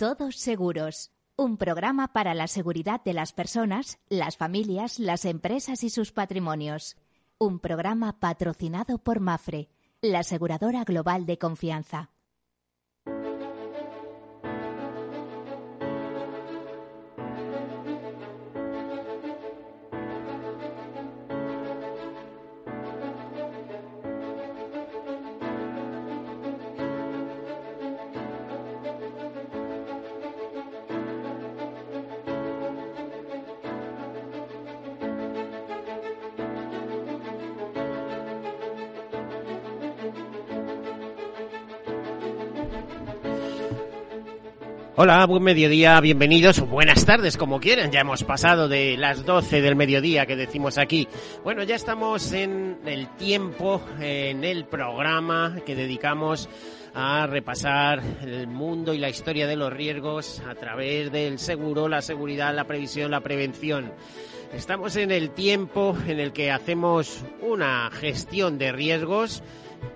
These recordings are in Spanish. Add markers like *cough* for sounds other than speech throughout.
Todos Seguros, un programa para la seguridad de las personas, las familias, las empresas y sus patrimonios. Un programa patrocinado por Mafre, la aseguradora global de confianza. Hola, buen mediodía, bienvenidos o buenas tardes, como quieran. Ya hemos pasado de las 12 del mediodía que decimos aquí. Bueno, ya estamos en el tiempo, en el programa que dedicamos a repasar el mundo y la historia de los riesgos a través del seguro, la seguridad, la previsión, la prevención. Estamos en el tiempo en el que hacemos una gestión de riesgos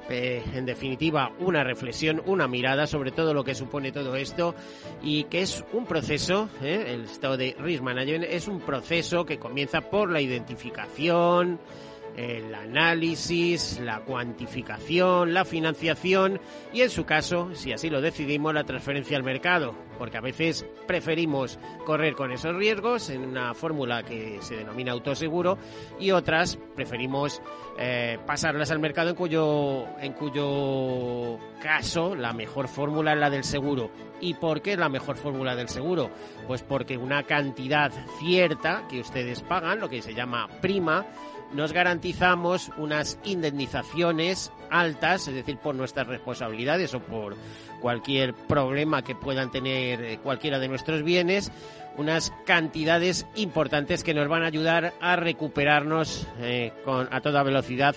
en definitiva, una reflexión, una mirada sobre todo lo que supone todo esto y que es un proceso, eh, el estado de Risk Management es un proceso que comienza por la identificación, el análisis, la cuantificación, la financiación y en su caso, si así lo decidimos, la transferencia al mercado, porque a veces preferimos correr con esos riesgos en una fórmula que se denomina autoseguro y otras preferimos eh, pasarlas al mercado en cuyo, en cuyo caso la mejor fórmula es la del seguro. ¿Y por qué es la mejor fórmula del seguro? Pues porque una cantidad cierta que ustedes pagan, lo que se llama prima, nos garantizamos unas indemnizaciones altas, es decir, por nuestras responsabilidades o por cualquier problema que puedan tener eh, cualquiera de nuestros bienes, unas cantidades importantes que nos van a ayudar a recuperarnos eh, con, a toda velocidad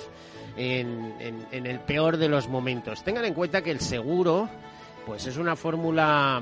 en, en el peor de los momentos. Tengan en cuenta que el seguro, pues es una fórmula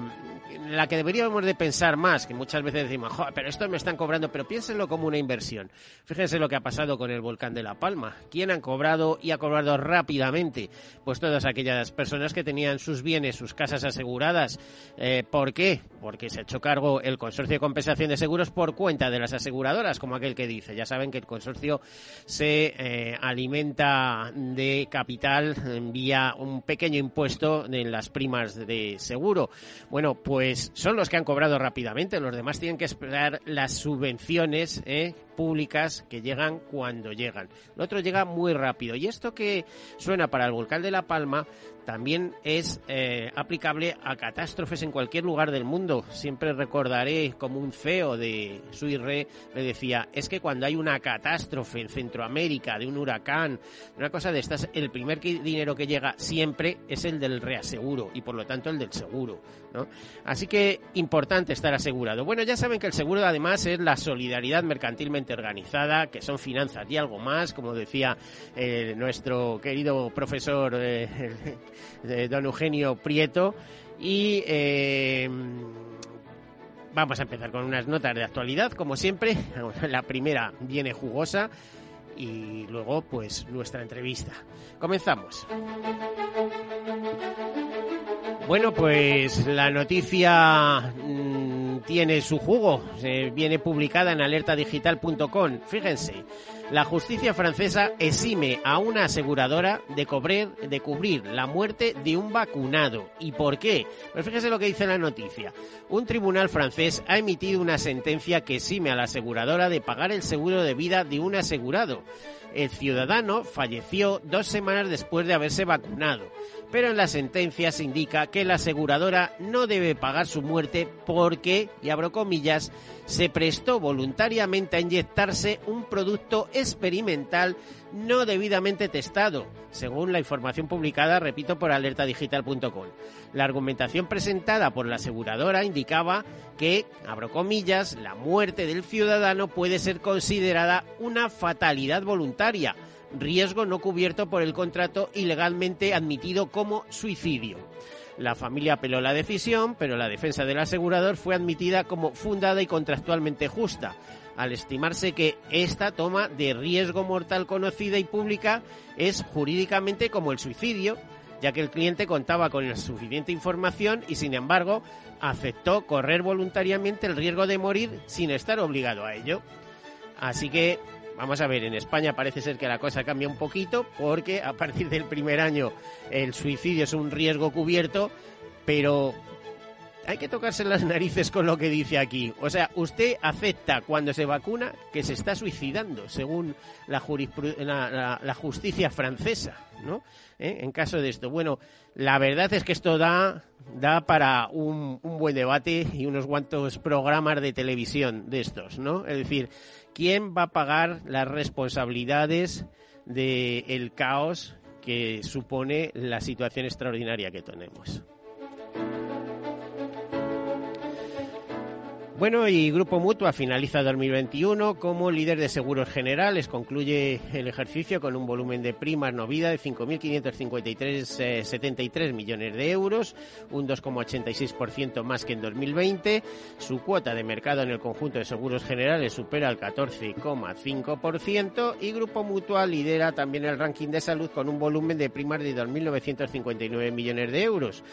la que deberíamos de pensar más, que muchas veces decimos, pero esto me están cobrando, pero piénsenlo como una inversión. Fíjense lo que ha pasado con el volcán de La Palma. ¿Quién han cobrado y ha cobrado rápidamente? Pues todas aquellas personas que tenían sus bienes, sus casas aseguradas. Eh, ¿Por qué? Porque se ha hecho cargo el consorcio de compensación de seguros por cuenta de las aseguradoras, como aquel que dice. Ya saben que el consorcio se eh, alimenta de capital vía un pequeño impuesto en las primas de seguro. Bueno, pues pues son los que han cobrado rápidamente, los demás tienen que esperar las subvenciones ¿eh? públicas que llegan cuando llegan. Lo otro llega muy rápido. Y esto que suena para el volcán de La Palma también es eh, aplicable a catástrofes en cualquier lugar del mundo. Siempre recordaré como un CEO de Suirre me decía, es que cuando hay una catástrofe en Centroamérica, de un huracán, una cosa de estas, el primer dinero que llega siempre es el del reaseguro y por lo tanto el del seguro. ¿no? Así que importante estar asegurado. Bueno, ya saben que el seguro además es la solidaridad mercantilmente organizada, que son finanzas y algo más, como decía eh, nuestro querido profesor eh, don Eugenio Prieto. Y eh, vamos a empezar con unas notas de actualidad, como siempre. *laughs* La primera viene jugosa y luego pues nuestra entrevista. Comenzamos. Bueno, pues la noticia mm, tiene su jugo. viene publicada en alertadigital.com. Fíjense, la justicia francesa exime a una aseguradora de, cobrar, de cubrir la muerte de un vacunado. ¿Y por qué? Pues fíjense lo que dice la noticia. Un tribunal francés ha emitido una sentencia que exime a la aseguradora de pagar el seguro de vida de un asegurado. El ciudadano falleció dos semanas después de haberse vacunado pero en la sentencia se indica que la aseguradora no debe pagar su muerte porque, y abro comillas, se prestó voluntariamente a inyectarse un producto experimental no debidamente testado, según la información publicada, repito, por alertadigital.com. La argumentación presentada por la aseguradora indicaba que, abro comillas, la muerte del ciudadano puede ser considerada una fatalidad voluntaria riesgo no cubierto por el contrato ilegalmente admitido como suicidio. La familia apeló la decisión, pero la defensa del asegurador fue admitida como fundada y contractualmente justa, al estimarse que esta toma de riesgo mortal conocida y pública es jurídicamente como el suicidio, ya que el cliente contaba con la suficiente información y, sin embargo, aceptó correr voluntariamente el riesgo de morir sin estar obligado a ello. Así que Vamos a ver, en España parece ser que la cosa cambia un poquito porque a partir del primer año el suicidio es un riesgo cubierto, pero hay que tocarse las narices con lo que dice aquí. O sea, usted acepta cuando se vacuna que se está suicidando, según la, justicia francesa, ¿no? ¿Eh? En caso de esto. Bueno, la verdad es que esto da, da para un, buen debate y unos cuantos programas de televisión de estos, ¿no? Es decir, ¿quién va a pagar las responsabilidades del caos que supone la situación extraordinaria que tenemos? Bueno, y Grupo Mutua finaliza 2021 como líder de seguros generales. Concluye el ejercicio con un volumen de primas no vida de 5.553,73 eh, millones de euros, un 2,86% más que en 2020. Su cuota de mercado en el conjunto de seguros generales supera el 14,5% y Grupo Mutua lidera también el ranking de salud con un volumen de primas de 2.959 millones de euros,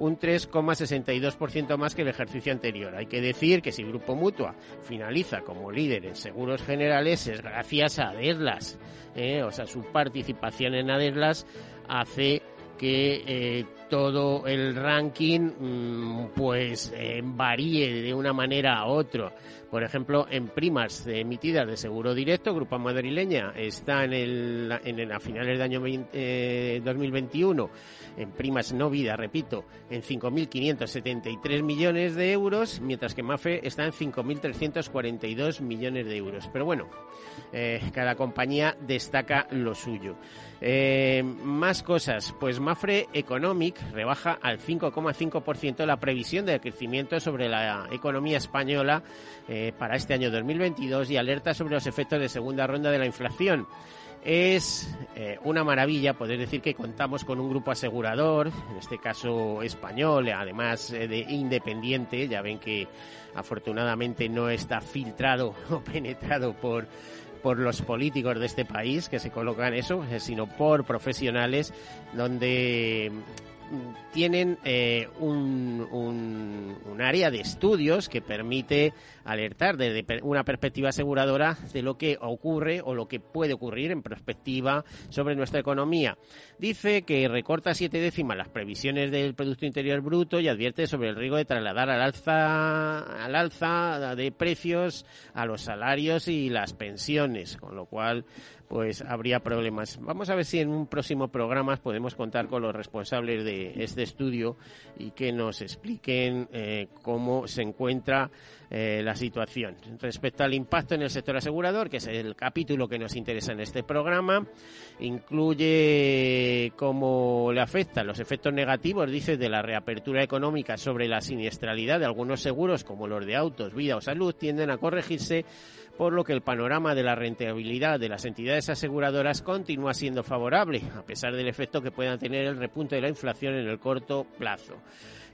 un 3,62% más que el ejercicio anterior. Hay que decir que si Grupo Mutua finaliza como líder en seguros generales es gracias a Adeslas. ¿eh? O sea, su participación en Adeslas hace que eh, todo el ranking mm, pues eh, varíe de una manera a otra. Por ejemplo, en primas emitidas de seguro directo, Grupo Madrileña está en el, en, a finales del año 2021 en primas no vida, repito, en 5.573 millones de euros, mientras que Mafre está en 5.342 millones de euros. Pero bueno, eh, cada compañía destaca lo suyo. Eh, más cosas, pues Mafre Economic rebaja al 5,5% la previsión de crecimiento sobre la economía española eh, para este año 2022 y alerta sobre los efectos de segunda ronda de la inflación. Es eh, una maravilla poder decir que contamos con un grupo asegurador, en este caso español, además eh, de independiente. Ya ven que afortunadamente no está filtrado *laughs* o penetrado por por los políticos de este país que se colocan eso, eh, sino por profesionales donde tienen eh, un, un, área de estudios que permite alertar desde una perspectiva aseguradora de lo que ocurre o lo que puede ocurrir en perspectiva sobre nuestra economía. Dice que recorta siete décimas las previsiones del Producto Interior Bruto y advierte sobre el riesgo de trasladar al alza, al alza de precios a los salarios y las pensiones, con lo cual pues habría problemas. Vamos a ver si en un próximo programa podemos contar con los responsables de este estudio y que nos expliquen eh, cómo se encuentra eh, la situación. Respecto al impacto en el sector asegurador, que es el capítulo que nos interesa en este programa, incluye cómo le afectan los efectos negativos, dice, de la reapertura económica sobre la siniestralidad de algunos seguros, como los de autos, vida o salud, tienden a corregirse por lo que el panorama de la rentabilidad de las entidades aseguradoras continúa siendo favorable, a pesar del efecto que pueda tener el repunte de la inflación en el corto plazo.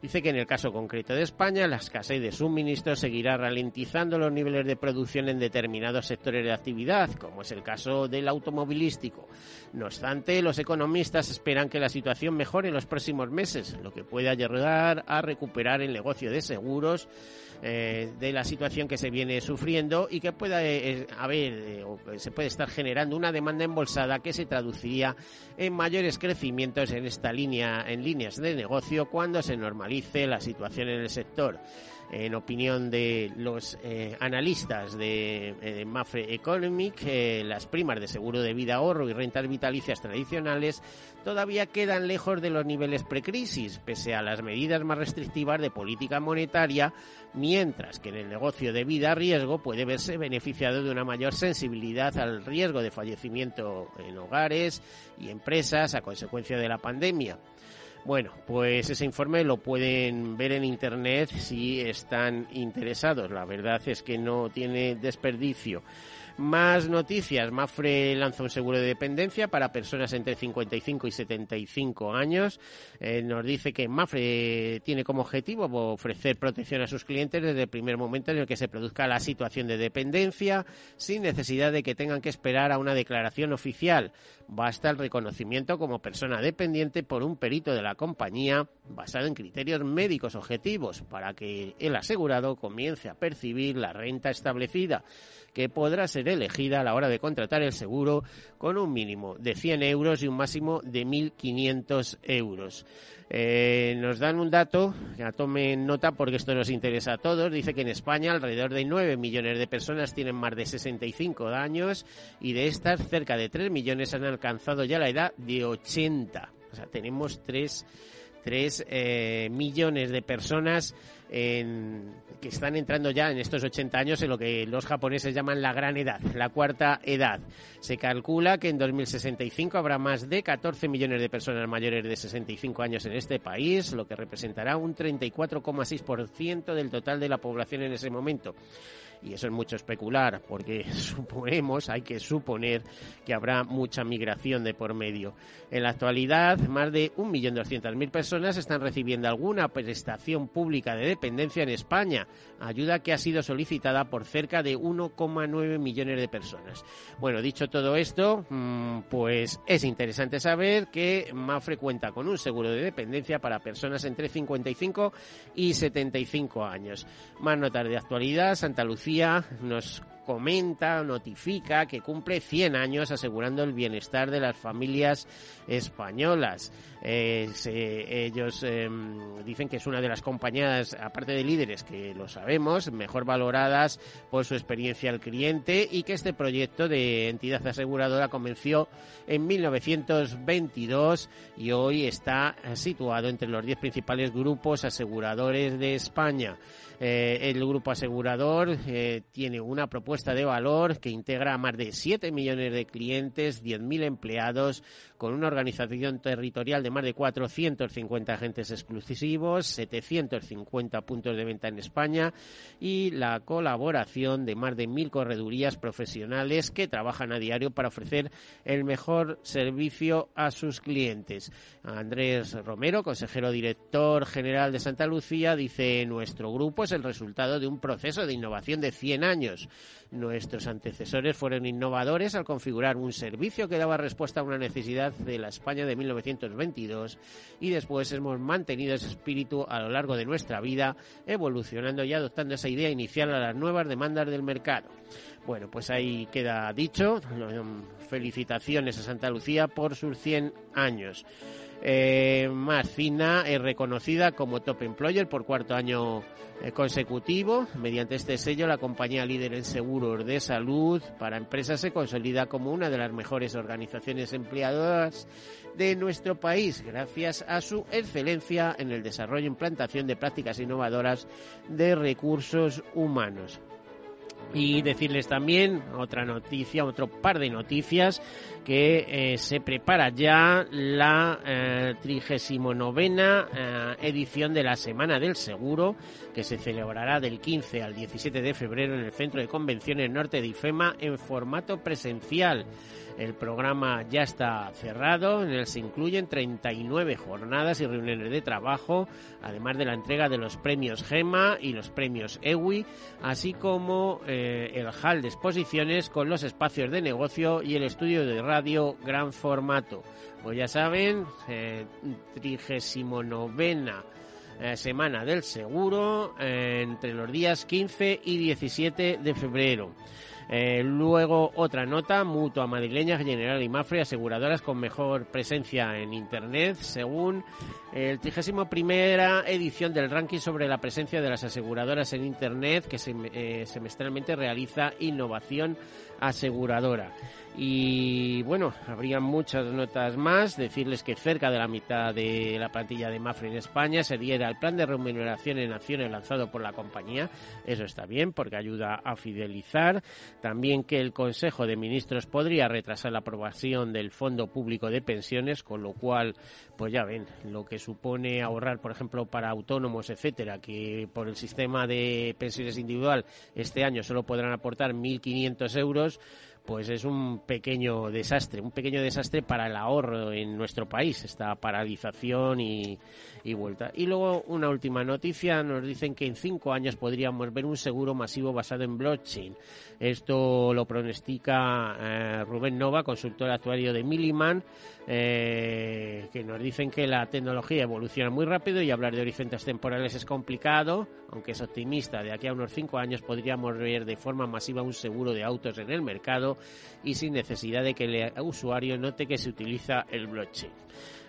Dice que en el caso concreto de España, la escasez de suministros seguirá ralentizando los niveles de producción en determinados sectores de actividad, como es el caso del automovilístico. No obstante, los economistas esperan que la situación mejore en los próximos meses, lo que puede ayudar a recuperar el negocio de seguros eh, de la situación que se viene sufriendo y que pueda eh, haber eh, o se puede estar generando una demanda embolsada que se traduciría en mayores crecimientos en esta línea, en líneas de negocio cuando se normalice la situación en el sector en opinión de los eh, analistas de, eh, Mafre Economic, eh, las primas de seguro de vida, ahorro y rentas vitalicias tradicionales todavía quedan lejos de los niveles precrisis, pese a las medidas más restrictivas de política monetaria, mientras que en el negocio de vida riesgo puede verse beneficiado de una mayor sensibilidad al riesgo de fallecimiento en hogares y empresas a consecuencia de la pandemia. Bueno, pues ese informe lo pueden ver en internet si están interesados. La verdad es que no tiene desperdicio. Más noticias. Mafre lanza un seguro de dependencia para personas entre 55 y 75 años. Eh, nos dice que Mafre tiene como objetivo ofrecer protección a sus clientes desde el primer momento en el que se produzca la situación de dependencia, sin necesidad de que tengan que esperar a una declaración oficial. Basta el reconocimiento como persona dependiente por un perito de la compañía basado en criterios médicos objetivos para que el asegurado comience a percibir la renta establecida que podrá ser elegida a la hora de contratar el seguro con un mínimo de 100 euros y un máximo de 1.500 euros. Eh, nos dan un dato, ya tomen nota porque esto nos interesa a todos. Dice que en España alrededor de 9 millones de personas tienen más de 65 años y de estas cerca de 3 millones han alcanzado ya la edad de 80. O sea, tenemos 3 3 eh, millones de personas que están entrando ya en estos 80 años en lo que los japoneses llaman la gran edad, la cuarta edad. Se calcula que en 2065 habrá más de 14 millones de personas mayores de 65 años en este país, lo que representará un 34,6% del total de la población en ese momento y eso es mucho especular, porque *laughs* suponemos, hay que suponer que habrá mucha migración de por medio. En la actualidad, más de 1.200.000 personas están recibiendo alguna prestación pública de dependencia en España, ayuda que ha sido solicitada por cerca de 1,9 millones de personas. Bueno, dicho todo esto, mm, pues es interesante saber que Mafre cuenta con un seguro de dependencia para personas entre 55 y 75 años. Más notas de actualidad, Santa Lucía nos comenta, notifica que cumple 100 años asegurando el bienestar de las familias españolas. Eh, ellos em, dicen que es una de las compañías, aparte de líderes, que lo sabemos, mejor valoradas por su experiencia al cliente y que este proyecto de entidad aseguradora comenzó en 1922 y hoy está situado entre los 10 principales grupos aseguradores de España. Eh, el grupo asegurador eh, tiene una propuesta de valor que integra a más de 7 millones de clientes, 10.000 empleados, con una organización territorial de más de 450 agentes exclusivos, 750 puntos de venta en España y la colaboración de más de 1.000 corredurías profesionales que trabajan a diario para ofrecer el mejor servicio a sus clientes. Andrés Romero, consejero director general de Santa Lucía, dice nuestro grupo es el resultado de un proceso de innovación de 100 años. Nuestros antecesores fueron innovadores al configurar un servicio que daba respuesta a una necesidad de la España de 1922 y después hemos mantenido ese espíritu a lo largo de nuestra vida, evolucionando y adoptando esa idea inicial a las nuevas demandas del mercado. Bueno, pues ahí queda dicho. Felicitaciones a Santa Lucía por sus 100 años. Eh, más Fina es reconocida como Top Employer por cuarto año eh, consecutivo. Mediante este sello, la compañía líder en seguros de salud para empresas se consolida como una de las mejores organizaciones empleadoras de nuestro país, gracias a su excelencia en el desarrollo e implantación de prácticas innovadoras de recursos humanos. Y decirles también otra noticia, otro par de noticias, que eh, se prepara ya la eh, trigésimo novena eh, edición de la Semana del Seguro, que se celebrará del 15 al 17 de febrero en el Centro de Convenciones Norte de IFEMA en formato presencial. El programa ya está cerrado, en él se incluyen 39 jornadas y reuniones de trabajo, además de la entrega de los premios GEMA y los premios EWI, así como eh, el hall de exposiciones con los espacios de negocio y el estudio de radio gran formato. Pues ya saben, eh, 39 eh, semana del seguro eh, entre los días 15 y 17 de febrero. Eh, luego otra nota, Mutua Madrileña, General y Mafre, aseguradoras con mejor presencia en Internet, según el 31 primera edición del ranking sobre la presencia de las aseguradoras en Internet que eh, semestralmente realiza Innovación Aseguradora. Y bueno, habría muchas notas más. Decirles que cerca de la mitad de la plantilla de Mafre en España se diera el plan de remuneración en acciones lanzado por la compañía. Eso está bien porque ayuda a fidelizar. También que el Consejo de Ministros podría retrasar la aprobación del Fondo Público de Pensiones, con lo cual, pues ya ven, lo que supone ahorrar, por ejemplo, para autónomos, etcétera, que por el sistema de pensiones individual este año solo podrán aportar 1.500 euros minutos pues es un pequeño desastre, un pequeño desastre para el ahorro en nuestro país, esta paralización y, vuelta. Y luego una última noticia, nos dicen que en cinco años podríamos ver un seguro masivo basado en blockchain. Esto lo pronostica eh, Rubén Nova, consultor actuario de Milliman, eh, que nos dicen que la tecnología evoluciona muy rápido y hablar de horizontes temporales es complicado, aunque es optimista. De aquí a unos cinco años podríamos ver de forma masiva un seguro de autos en el mercado y sin necesidad de que el usuario note que se utiliza el blockchain.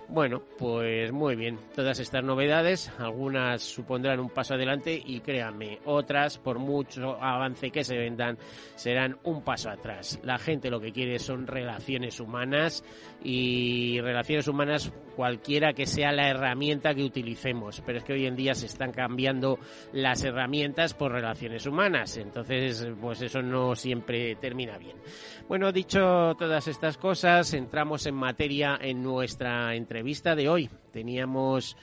Bueno, pues muy bien. Todas estas novedades, algunas supondrán un paso adelante y créanme, otras, por mucho avance que se vendan, serán un paso atrás. La gente lo que quiere son relaciones humanas y relaciones humanas cualquiera que sea la herramienta que utilicemos. Pero es que hoy en día se están cambiando las herramientas por relaciones humanas. Entonces, pues eso no siempre termina bien. Bueno, dicho todas estas cosas, entramos en materia en nuestra entrevista de hoy. Teníamos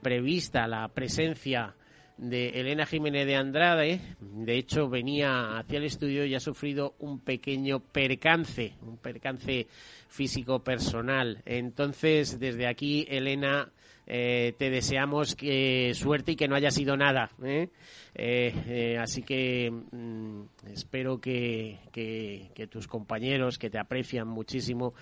prevista la presencia de Elena Jiménez de Andrade. De hecho, venía hacia el estudio y ha sufrido un pequeño percance, un percance físico personal. Entonces, desde aquí, Elena, eh, te deseamos que suerte y que no haya sido nada. ¿eh? Eh, así que mm, espero que, que, tus compañeros, que te aprecian muchísimo,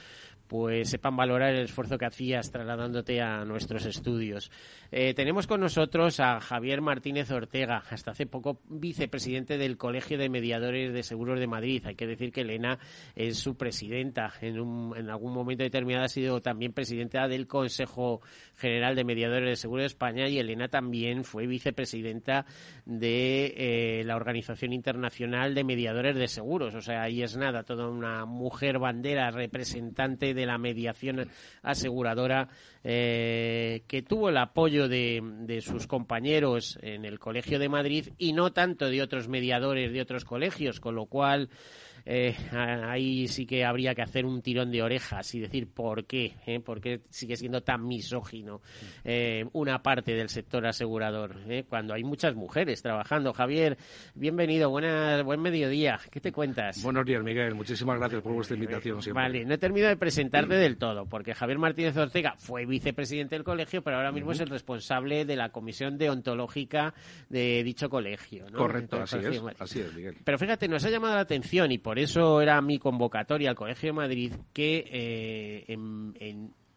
pues sepan valorar el esfuerzo que hacías trasladándote a nuestros estudios. Eh, tenemos con nosotros a Javier Martínez Ortega, hasta hace poco vicepresidente del Colegio de Mediadores de Seguros de Madrid. Hay que decir que Elena es su presidenta. En, un, en algún momento determinado ha sido también presidenta del Consejo General de Mediadores de Seguros de España y Elena también fue vicepresidenta de eh, la Organización Internacional de Mediadores de Seguros. O sea, ahí es nada, toda una mujer bandera representante de la mediación aseguradora eh, que tuvo el apoyo de, de, sus compañeros en el Colegio de Madrid y no tanto de otros mediadores de otros colegios, con lo cual eh, ahí sí que habría que hacer un tirón de orejas y decir por qué, ¿eh? por qué sigue siendo tan misógino eh, una parte del sector asegurador, ¿eh? cuando hay muchas mujeres trabajando. Javier, bienvenido, buenas, buen mediodía, ¿qué te cuentas? Buenos días, Miguel, muchísimas gracias por vuestra invitación. Siempre. Vale, no he terminado de presentarte del todo, porque Javier Martínez Ortega fue vicepresidente del colegio, pero ahora mismo es el responsable de la comisión deontológica de dicho colegio. Correcto, así, es, así es, Miguel. Pero fíjate, nos ha llamado la atención y por eso era mi convocatoria al Colegio de Madrid que eh, en,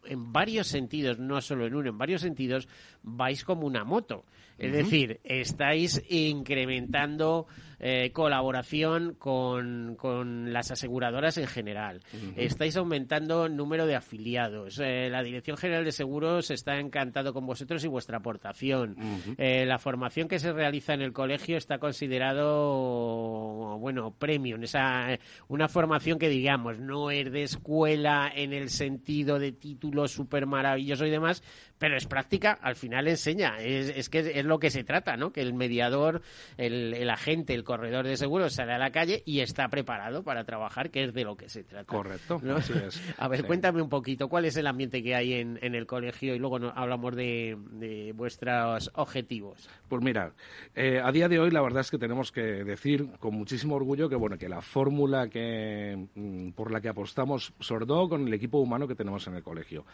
en varios sentidos, no solo en uno, en varios sentidos, vais como una moto. Es decir, estáis incrementando eh, colaboración con, con, las aseguradoras en general. Estáis aumentando el número de afiliados. Eh, la Dirección General de Seguros está encantado con vosotros y vuestra aportación. Eh, la formación que se realiza en el colegio está considerado, bueno, premium. Esa, una formación que, digamos, no es de escuela en el sentido de título súper maravilloso y demás, pero es práctica, al final enseña. Es, es que es lo que se trata, ¿no? Que el mediador, el, el agente, el corredor de seguros sale a la calle y está preparado para trabajar, que es de lo que se trata. Correcto, así es. *laughs* A ver, cuéntame un poquito, ¿cuál es el ambiente que hay en, en el colegio? Y luego hablamos de, de, vuestros objetivos. Pues mira, eh, a día de hoy la verdad es que tenemos que decir con muchísimo orgullo que, bueno, que la fórmula que, mm, por la que apostamos, sobre todo con el equipo humano que tenemos en el colegio.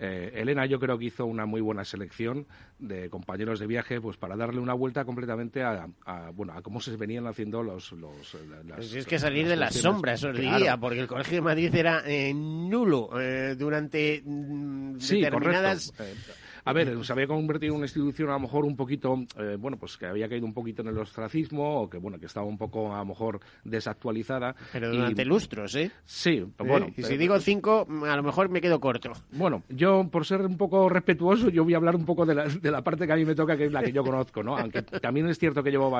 Eh, Elena yo creo que hizo una muy buena selección de compañeros de viaje pues para darle una vuelta completamente a, bueno a cómo se venían haciendo los, los pues es que salir de las sombras os diría porque el colegio de Madrid era eh, nulo eh, durante mm, determinadas A ver, se había convertido en una institución a lo mejor un poquito, eh, bueno, pues que había caído un poquito en el ostracismo o que, bueno, que estaba un poco a lo mejor desactualizada. Pero durante lustros, ¿eh? Sí, bueno. Y si digo cinco, a lo mejor me quedo corto. Bueno, yo, por ser un poco respetuoso, yo voy a hablar un poco de la, de la parte que a mí me toca, que es la que yo conozco, ¿no? Aunque también es cierto que llevo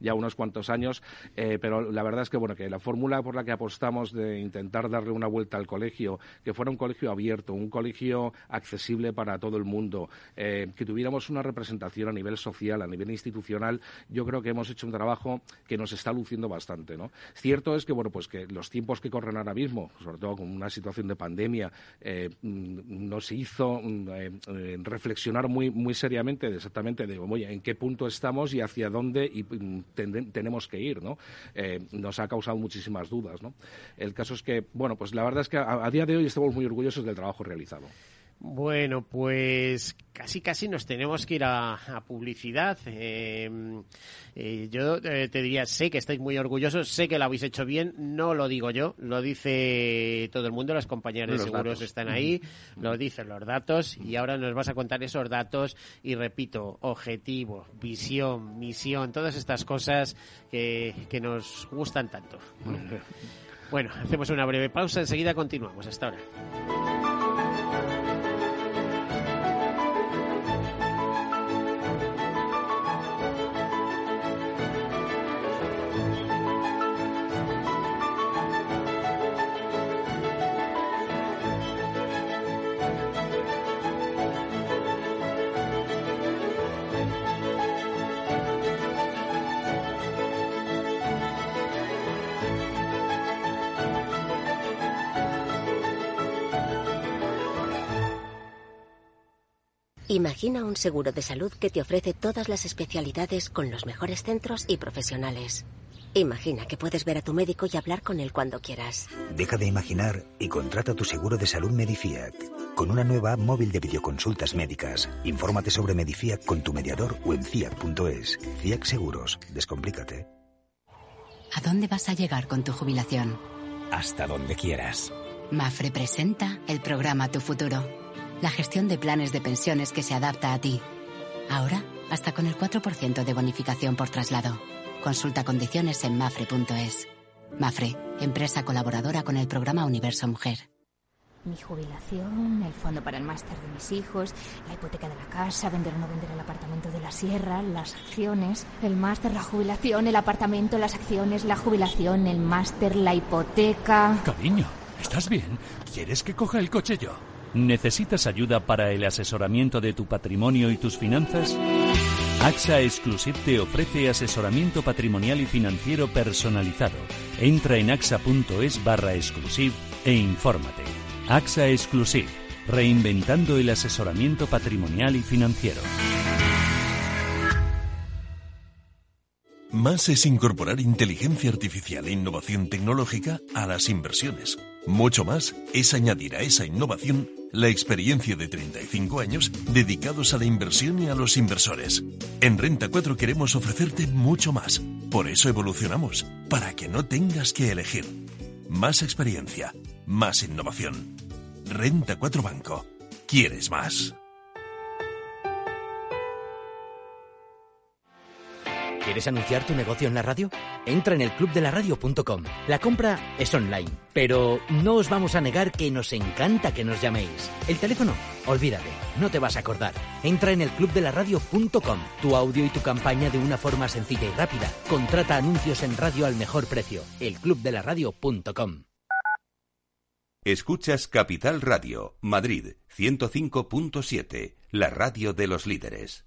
ya unos cuantos años, eh, pero la verdad es que, bueno, que la fórmula por la que apostamos de intentar darle una vuelta al colegio, que fuera un colegio abierto, un colegio accesible para todo el mundo, eh, que tuviéramos una representación a nivel social, a nivel institucional, yo creo que hemos hecho un trabajo que nos está luciendo bastante, ¿no? Cierto es que, bueno, pues que los tiempos que corren ahora mismo, sobre todo con una situación de pandemia, eh, mm, nos hizo mm, reflexionar muy, muy seriamente exactamente de, oye, en qué punto estamos y hacia dónde y, mm, tenemos que ir, ¿no? nos ha causado muchísimas dudas, ¿no? El caso es que, bueno, pues la verdad es que a, día de hoy estamos muy orgullosos del trabajo realizado. Bueno, pues casi casi nos tenemos que ir a, publicidad. Em, eh, yo eh, te diría, sé que estáis muy orgullosos, sé que lo habéis hecho bien, no lo digo yo, lo dice todo el mundo, las compañías de seguros están ahí, lo dicen los datos y ahora nos vas a contar esos datos y repito, objetivo, visión, misión, todas estas cosas que, que nos gustan tanto. Bueno, hacemos una breve pausa, enseguida continuamos. Hasta ahora. Imagina un seguro de salud que te ofrece todas las especialidades con los mejores centros y profesionales. Imagina que puedes ver a tu médico y hablar con él cuando quieras. Deja de imaginar y contrata tu seguro de salud Medifiac. Con una nueva app móvil de videoconsultas médicas. Infórmate sobre Medifiac con tu mediador o en fiat.es. Fiac Seguros. Descomplícate. ¿A dónde vas a llegar con tu jubilación? Hasta donde quieras. Mafre presenta el programa Tu Futuro la gestión de planes de pensiones que se adapta a ti. Ahora, hasta con el 4% de bonificación por traslado. Consulta condiciones en mafre.es. Mafre, empresa colaboradora con el programa Universo Mujer. Mi jubilación, el fondo para el máster de mis hijos, la hipoteca de la casa, vender o no vender el apartamento de la sierra, las acciones, el máster, la jubilación, el apartamento, las acciones, la jubilación, el máster, la hipoteca. Cariño, ¿estás bien? ¿Quieres que coja el coche yo? ¿Necesitas ayuda para el asesoramiento de tu patrimonio y tus finanzas? AXA Exclusive te ofrece asesoramiento patrimonial y financiero personalizado. Entra en axa.es barra exclusive e infórmate. AXA Exclusive, reinventando el asesoramiento patrimonial y financiero. Más es incorporar inteligencia artificial e innovación tecnológica a las inversiones. Mucho más es añadir a esa innovación la experiencia de 35 años dedicados a la inversión y a los inversores. En Renta 4 queremos ofrecerte mucho más. Por eso evolucionamos, para que no tengas que elegir. Más experiencia, más innovación. Renta 4 Banco. ¿Quieres más? ¿Quieres anunciar tu negocio en la radio? Entra en el clubdelaradio.com. La compra es online, pero no os vamos a negar que nos encanta que nos llaméis. El teléfono, olvídate, no te vas a acordar. Entra en el clubdelaradio.com. Tu audio y tu campaña de una forma sencilla y rápida. Contrata anuncios en radio al mejor precio. Elclubdelaradio.com. Escuchas Capital Radio, Madrid 105.7, la radio de los líderes.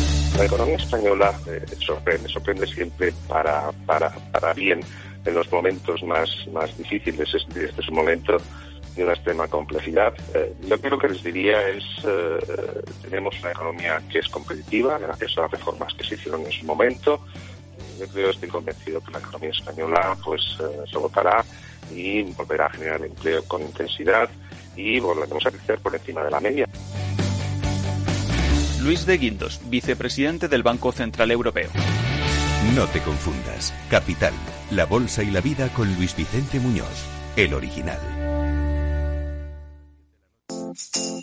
La economía española eh, sorprende, sorprende siempre para, para, para bien en los momentos más, más difíciles. Este, este es un momento de una extrema complejidad. Eh, yo creo que les diría es, eh, tenemos una economía que es competitiva gracias a las reformas que se hicieron en su momento. Yo creo, estoy convencido que la economía española pues eh, se votará y volverá a generar empleo con intensidad y volveremos a crecer por encima de la media. Luis de Guindos, vicepresidente del Banco Central Europeo. No te confundas. Capital, la bolsa y la vida con Luis Vicente Muñoz, el original.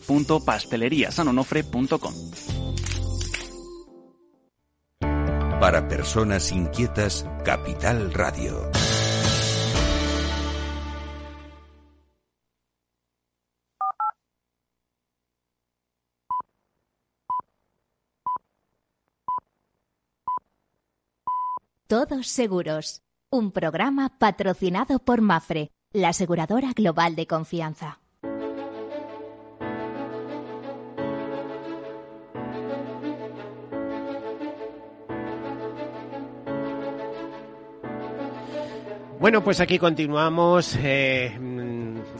www.pasteleriasanonofre.com. Para personas inquietas, Capital Radio. Todos seguros. Un programa patrocinado por Mafre, la aseguradora global de confianza. Bueno, pues aquí continuamos. Eh,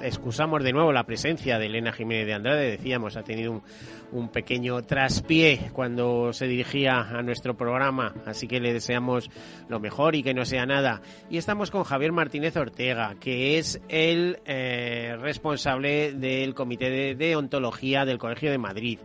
excusamos de nuevo la presencia de Elena Jiménez de Andrade. Decíamos, ha tenido un, pequeño traspié cuando se dirigía a nuestro programa, así que le deseamos lo mejor y que no sea nada. Y estamos con Javier Martínez Ortega, que es el eh, responsable del Comité de, de Ontología del Colegio de Madrid.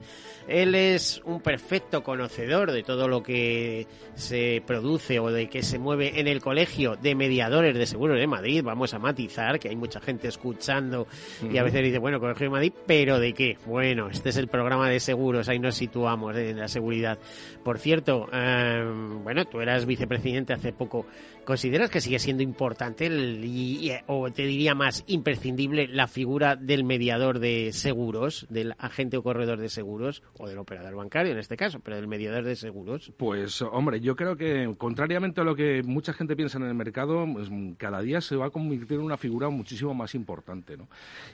Él es un perfecto conocedor de todo lo que se produce o de que se mueve en el colegio de mediadores de seguros de Madrid. Vamos a matizar que hay mucha gente escuchando y a veces dice, bueno, colegio de Madrid, pero ¿de qué? Bueno, este es el programa de seguros, ahí nos situamos en la seguridad. Por cierto, eh, bueno, tú eras vicepresidente hace poco. ¿Consideras que sigue siendo importante y, o te diría más imprescindible la figura del mediador de seguros, del agente o corredor de seguros? o del operador bancario en este caso, pero del mediador de seguros. Pues hombre, yo creo que contrariamente a lo que mucha gente piensa en el mercado, pues, cada día se va a convertir en una figura muchísimo más importante. ¿no?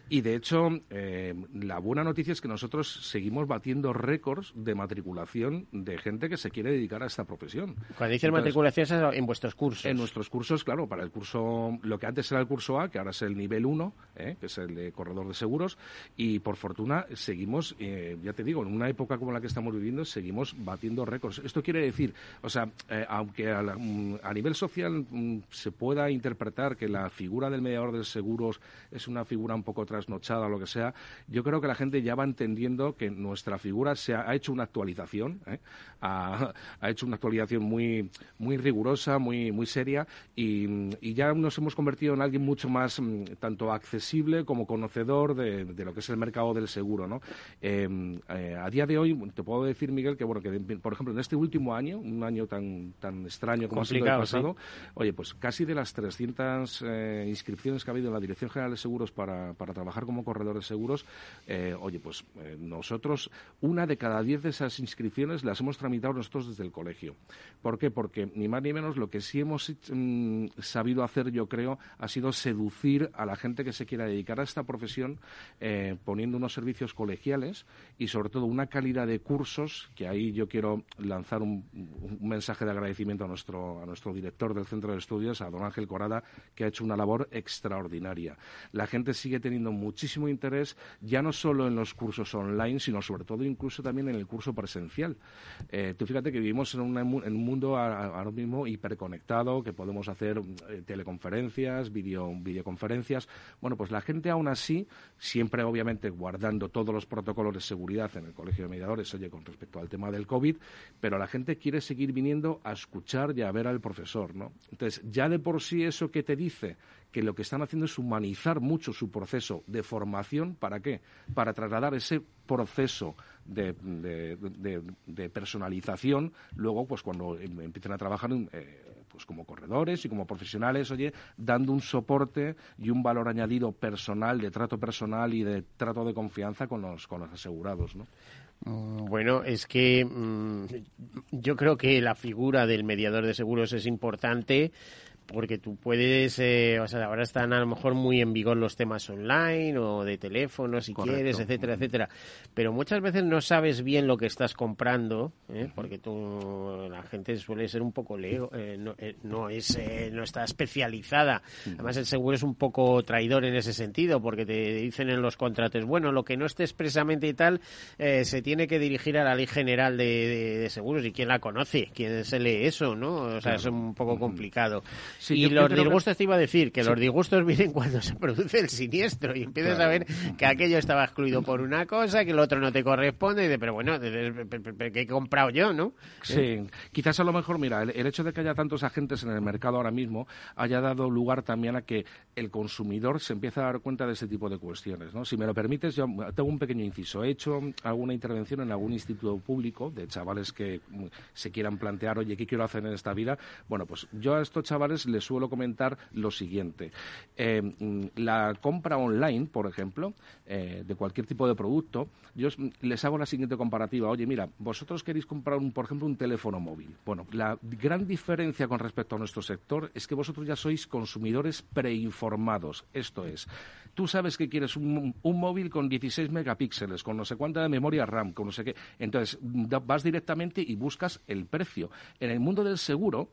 Y de hecho, eh, la buena noticia es que nosotros seguimos batiendo récords de matriculación de gente que se quiere dedicar a esta profesión. Cuando dices matriculación es en vuestros cursos. En nuestros cursos, claro, para el curso, lo que antes era el curso A, que ahora es el nivel 1, ¿eh? que es el de corredor de seguros, y por fortuna seguimos, eh, ya te digo, en una época como la que estamos viviendo seguimos batiendo récords. Esto quiere decir, o sea, eh, aunque mm, a, nivel social mm, se pueda interpretar que la figura del mediador de seguros es una figura un poco trasnochada o lo que sea, yo creo que la gente ya va entendiendo que nuestra figura se ha, hecho una actualización, ¿eh? ha, hecho una actualización muy, muy rigurosa, muy, muy seria y, ya nos hemos convertido en alguien mucho más mm, tanto accesible como conocedor de, lo que es el mercado del seguro. ¿no? Eh, a día de hoy te puedo decir, Miguel, que bueno, que por ejemplo en este último año, un año tan tan extraño como ha sido el pasado, oye, pues casi de las 300 eh, inscripciones que ha habido en la Dirección General de Seguros para, para trabajar como corredor de seguros, eh, oye, pues eh, nosotros una de cada diez de esas inscripciones las hemos tramitado nosotros desde el colegio. ¿Por qué? Porque ni más ni menos lo que sí hemos mm, sabido hacer, yo creo, ha sido seducir a la gente que se quiera dedicar a esta profesión poniendo unos servicios colegiales y sobre todo una calidad de cursos que ahí yo quiero lanzar un, mensaje de agradecimiento a nuestro, a nuestro director del centro de estudios, a don Ángel Que ha hecho una labor extraordinaria. La gente sigue teniendo muchísimo interés, ya no solo en los cursos online, sino sobre todo incluso también en el curso presencial. Eh, tú fíjate que vivimos en, un mundo ahora mismo hiperconectado, que podemos hacer eh, teleconferencias, videoconferencias. Bueno, pues la gente aún así, siempre obviamente guardando todos los protocolos de seguridad en el Colegio de Mediadores, oye, con respecto al tema del COVID, pero la gente quiere seguir viniendo a escuchar y a ver al profesor, ¿no? Entonces, ya de por sí eso que te dice que lo que están haciendo es humanizar mucho su proceso de formación, ¿para qué? Para trasladar ese proceso de, personalización, luego, pues cuando em, empiecen a trabajar, eh, pues como corredores y como profesionales, oye, dando un soporte y un valor añadido personal, de trato personal y de trato de confianza con los, con los asegurados. Mm, bueno, es que mm, yo creo que la figura del mediador de seguros es importante porque tú puedes, eh, o sea, ahora están a lo mejor muy en vigor los temas online o de teléfono, si quieres, etcétera, etcétera. Pero muchas veces no sabes bien lo que estás comprando, ¿eh? porque tú, la gente suele ser un poco leo, eh, no, no, es, no está especializada. Además, el seguro es un poco traidor en ese sentido, porque te dicen en los contratos, bueno, lo que no esté expresamente y tal, se tiene que dirigir a la ley general de, seguros. ¿Y quién la conoce? ¿Quién se lee eso, no? O sea, es un poco complicado y los disgustos te iba a decir que los disgustos *laughs* vienen cuando se produce el siniestro y empiezas a ver que aquello estaba excluido por una cosa, que el otro no te corresponde, y de, pero bueno, ¿qué he comprado yo, no? Sí, ¿Eh? quizás a lo mejor, mira, el, hecho de que haya tantos agentes en el mercado ahora mismo haya dado lugar también a que el consumidor se empiece a dar cuenta de ese tipo de cuestiones, ¿no? Si me lo permites, yo tengo un pequeño inciso. He hecho alguna intervención en algún instituto público de chavales que mm, se quieran plantear, oye, ¿qué quiero hacer en esta vida? Bueno, pues yo a estos chavales les suelo comentar lo siguiente. Eh, la compra online, por ejemplo, eh, de cualquier tipo de producto, yo les hago la siguiente comparativa. Oye, mira, vosotros queréis comprar, un, por ejemplo, un teléfono móvil. Bueno, la gran diferencia con respecto a nuestro sector es que vosotros ya sois consumidores preinformados. Esto es, tú sabes que quieres un, un, móvil con 16 megapíxeles, con no sé cuánta de memoria RAM, con no sé qué. Entonces, vas directamente y buscas el precio. En el mundo del seguro,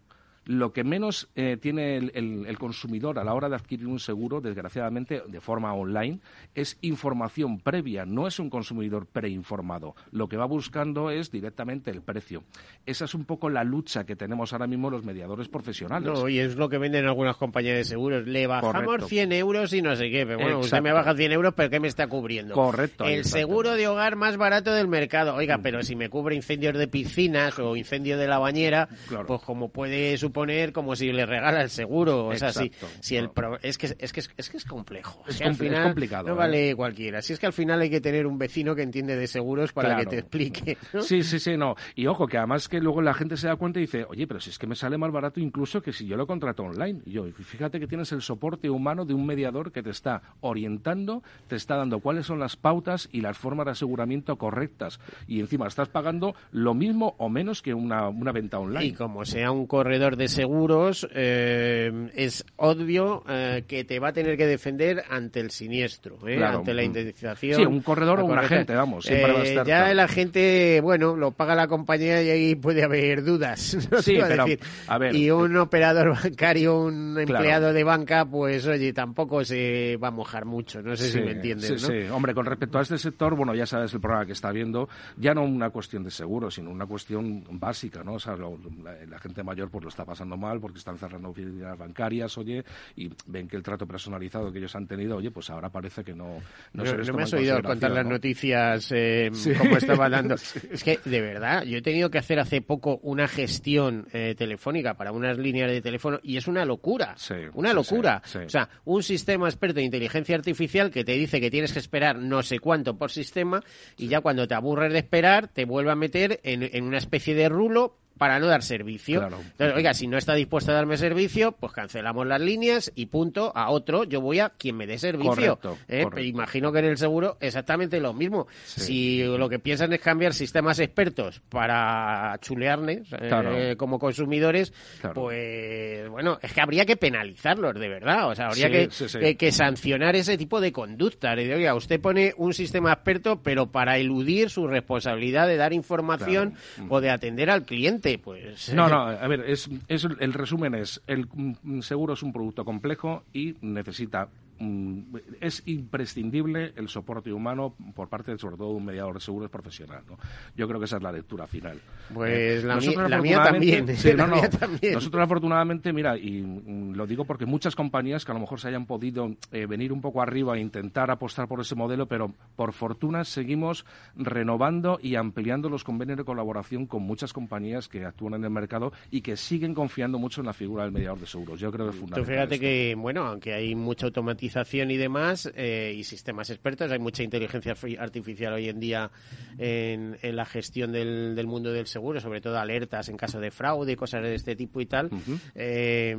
lo que menos eh, tiene el, consumidor a la hora de adquirir un seguro, desgraciadamente, de forma online, es información previa, no es un consumidor preinformado. Lo que va buscando es directamente el precio. Esa es un poco la lucha que tenemos ahora mismo los mediadores profesionales. No, y es lo que venden algunas compañías de seguros. Le bajamos 100 euros y no sé qué. Pero bueno, usted me baja 100 euros, pero ¿qué me está cubriendo? Correcto. El seguro de hogar más barato del mercado. Oiga, pero si me cubre incendios de piscinas o incendio de la bañera, pues como puede suponer como si le regala el seguro. O sea, si, si el es, que, es, que, es que es complejo. Es, al final complicado. No vale ¿eh? cualquiera. Si es que al final hay que tener un vecino que entiende de seguros para que te explique. Sí, sí, sí, no. Y ojo, que además que luego la gente se da cuenta y dice, oye, pero si es que me sale más barato incluso que si yo lo contrato online. Y yo, fíjate que tienes el soporte humano de un mediador que te está orientando, te está dando cuáles son las pautas y las formas de aseguramiento correctas. Y encima estás pagando lo mismo o menos que una, una venta online. Y como sea un corredor de seguros, eh, es obvio eh, que te va a tener que defender ante el siniestro, eh, ante la indemnización. Sí, un corredor o un agente, vamos. ya el agente, bueno, lo paga la compañía y ahí puede haber dudas. *laughs* Sí, pero, a ver, y un operador bancario, un empleado de banca, pues oye, tampoco se va a mojar mucho. No sé si me entiendes. Sí, sí, hombre, con respecto a este sector, bueno, ya sabes el programa que está viendo, ya no una cuestión de seguro, sino una cuestión básica, ¿no? O sea, la, gente mayor pues lo está pasando mal porque están cerrando oficinas bancarias, oye, y ven que el trato personalizado que ellos han tenido, oye, pues ahora parece que no, no, no, me has oído contar las noticias eh, como estaba dando. *laughs* Es que, de verdad, yo he tenido que hacer hace poco una gestión eh, telefónica para unas líneas de teléfono y es una locura. una locura. O sea, un sistema experto de inteligencia artificial que te dice que tienes que esperar no sé cuánto por sistema y ya cuando te aburres de esperar te vuelve a meter en, en una especie de rulo para no dar servicio. Entonces, oiga, si no está dispuesto a darme servicio, pues cancelamos las líneas y punto, a otro, yo voy a quien me dé servicio. ¿eh? Imagino que en el seguro exactamente lo mismo. Si lo que piensan es cambiar sistemas expertos para chulearles eh, como consumidores, pues bueno, es que habría que penalizarlos de verdad. O sea, habría que, que, sancionar ese tipo de conductas. De, oiga, usted pone un sistema experto, pero para eludir su responsabilidad de dar información o de atender al cliente pues... No, no, a ver, es, es, el resumen es, el mm, seguro es un producto complejo y necesita Mm, es imprescindible el soporte humano por parte, sobre todo, de un mediador de seguros profesional. ¿no? Yo creo que esa es la lectura final. Pues la, mía, también. Nosotros, afortunadamente, mira, y mm, lo digo porque muchas compañías que a lo mejor se hayan podido eh, venir un poco arriba e intentar apostar por ese modelo, pero por fortuna seguimos renovando y ampliando los convenios de colaboración con muchas compañías que actúan en el mercado y que siguen confiando mucho en la figura del mediador de seguros. Yo creo que es fundamental. Tú fíjate que, bueno, aunque hay mucha automatización automatización y demás eh, y sistemas expertos. Hay mucha inteligencia artificial hoy en día en, la gestión del, del, mundo del seguro, sobre todo alertas en caso de fraude y cosas de este tipo y tal. Eh,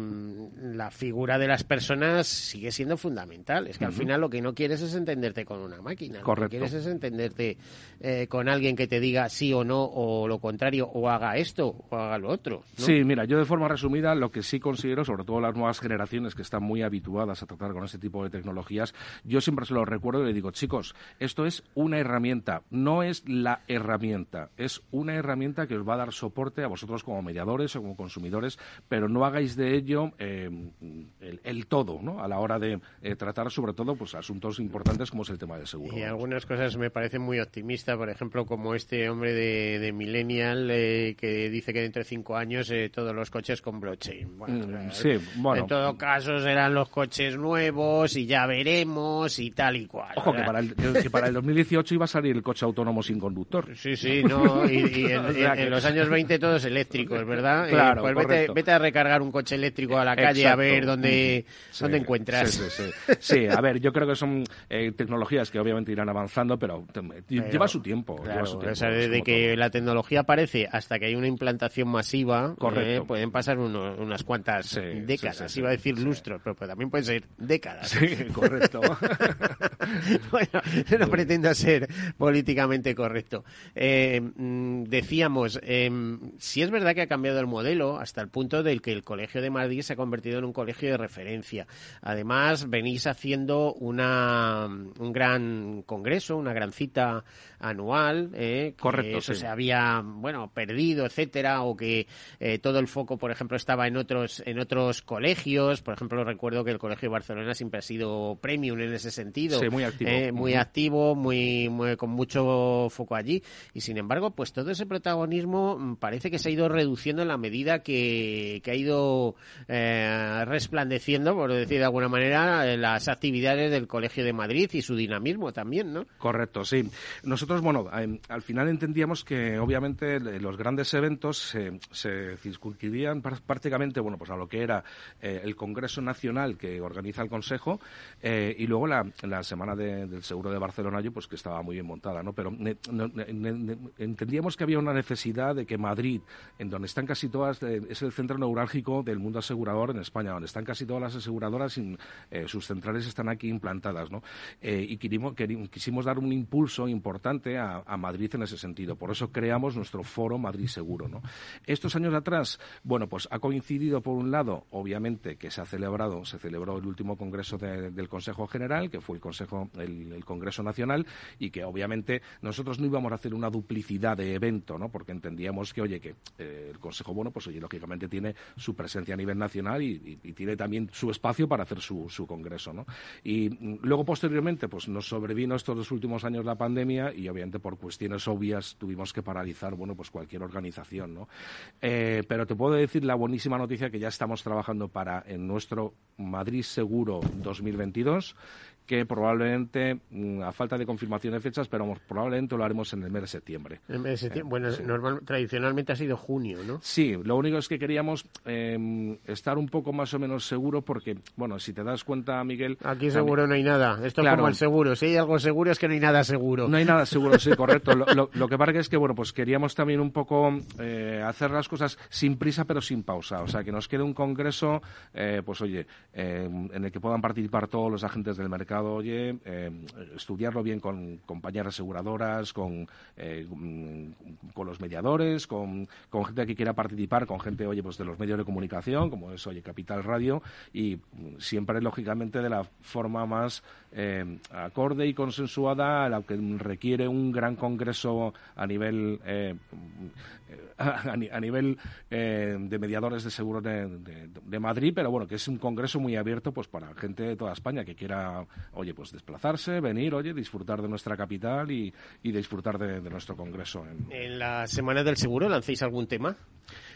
la figura de las personas sigue siendo fundamental. Es que al final lo que no quieres es entenderte con una máquina. Lo que quieres es entenderte eh, con alguien que te diga sí o no o lo contrario o haga esto o haga lo otro. Sí, mira, yo de forma resumida lo que sí considero, sobre todo las nuevas generaciones que están muy habituadas a tratar con este tipo de tecnologías, yo siempre se lo recuerdo y le digo, chicos, esto es una herramienta, no es la herramienta, es una herramienta que os va a dar soporte a vosotros como mediadores o como consumidores, pero no hagáis de ello eh, el, todo, ¿no? A la hora de eh, tratar sobre todo pues asuntos importantes como es el tema de seguro. Y algunas cosas me parecen muy optimistas, por ejemplo, como este hombre de, de Millennial eh, que dice que dentro de cinco años todos los coches con blockchain. Bueno, mm, sí, bueno. En todo caso serán los coches nuevos y ya veremos y tal y cual. Ojo, que para, el, que para el 2018 iba a salir el coche autónomo sin conductor. Sí, sí, *laughs* no, y, en, los años 20 todos eléctricos, ¿verdad? Claro, pues vete, a recargar un coche eléctrico a la calle a ver dónde, dónde encuentras. Sí, sí, sí, a ver, yo creo que son eh, tecnologías que obviamente irán avanzando, pero, lleva su tiempo. lleva su tiempo o sea, desde que la tecnología aparece hasta que hay una implantación masiva, eh, pueden pasar unas cuantas décadas. Iba a decir lustros, pero, también pueden ser décadas. Sí, *laughs* correcto. *laughs* bueno, no pretendo ser políticamente correcto. Eh, mm, decíamos, em, si es verdad que ha cambiado el modelo hasta el punto del que el Colegio de Madrid se ha convertido en un colegio de referencia. Además, venís haciendo una, un gran congreso, una gran cita anual, eh, Correcto, eso se había, bueno, perdido, etcétera, o que eh, todo el foco, por ejemplo, estaba en otros, en otros colegios. Por ejemplo, recuerdo que el Colegio de Barcelona siempre ha sido premium en ese sentido. Sí, muy activo. Eh, muy activo, muy, con mucho foco allí. Y sin embargo, pues todo ese protagonismo mm, parece que se ha ido reduciendo en la medida que, que ha ido eh, resplandeciendo, por decir de alguna manera, las actividades del Colegio de Madrid y su dinamismo también, ¿no? Correcto, sí. Nosotros, bueno, al final entendíamos que obviamente los grandes eventos se, se circunscribían prácticamente, bueno, pues a lo que era eh, el Congreso Nacional que organiza el Consejo eh, y luego la, Semana del Seguro de Barcelona, yo pues que estaba muy bien montada, ¿no? Pero entendíamos que había una necesidad de que Madrid, en donde están casi todas, eh, es el centro neurálgico del mundo asegurador en España, donde están casi todas las aseguradoras, y, sus centrales están aquí implantadas, ¿no? y quisimos, quisimos dar un impulso importante a, a, Madrid en ese sentido. Por eso creamos nuestro foro Madrid Seguro, ¿no? Estos años atrás, bueno, pues ha coincidido por un lado, obviamente, que se ha celebrado, se celebró el último congreso del Consejo General, que fue el Consejo, el, Congreso Nacional, y que obviamente nosotros no íbamos a hacer una duplicidad de evento, ¿no? Porque entendíamos que, oye, que eh, el Consejo, bueno, pues oye, lógicamente tiene su presencia a nivel nacional y, tiene también su espacio para hacer su, su congreso, ¿no? Y mm, luego posteriormente, pues nos sobrevino estos dos últimos años la pandemia y obviamente por cuestiones obvias tuvimos que paralizar, bueno, pues cualquier organización, ¿no? Eh, pero te puedo decir la buenísima noticia que ya estamos trabajando para en nuestro Madrid Seguro 2022 que probablemente, mm, a falta de confirmación de fechas, pero probablemente lo haremos en el mes de septiembre. El mes de septiembre. bueno, tradicionalmente ha sido junio, ¿no? Sí, lo único es que queríamos em, estar un poco más o menos seguro porque, bueno, si te das cuenta, Miguel... Aquí seguro no hay nada. Esto es como el seguro. Si hay algo seguro es que no hay nada seguro. No hay nada seguro, sí, *laughs* correcto. lo, que pasa es que, bueno, pues queríamos también un poco eh, hacer las cosas sin prisa pero sin pausa. O sea, que nos quede un congreso, eh, pues oye, em, en el que puedan participar todos los agentes del mercado oye, eh, estudiarlo bien con compañeras aseguradoras, con, eh, con los mediadores, con, con, gente que quiera participar, con gente, oye, pues de los medios de comunicación, como es, oye, Capital Radio, y siempre, lógicamente, de la forma más eh, acorde y consensuada a la que requiere un gran congreso a nivel *laughs* a, nivel de mediadores de seguros de, de, Madrid, pero bueno, que es un congreso muy abierto pues para gente de toda España que quiera oye, pues desplazarse, venir, oye, disfrutar de nuestra capital y, y disfrutar de, nuestro congreso. En... la Semana del Seguro lancéis algún tema?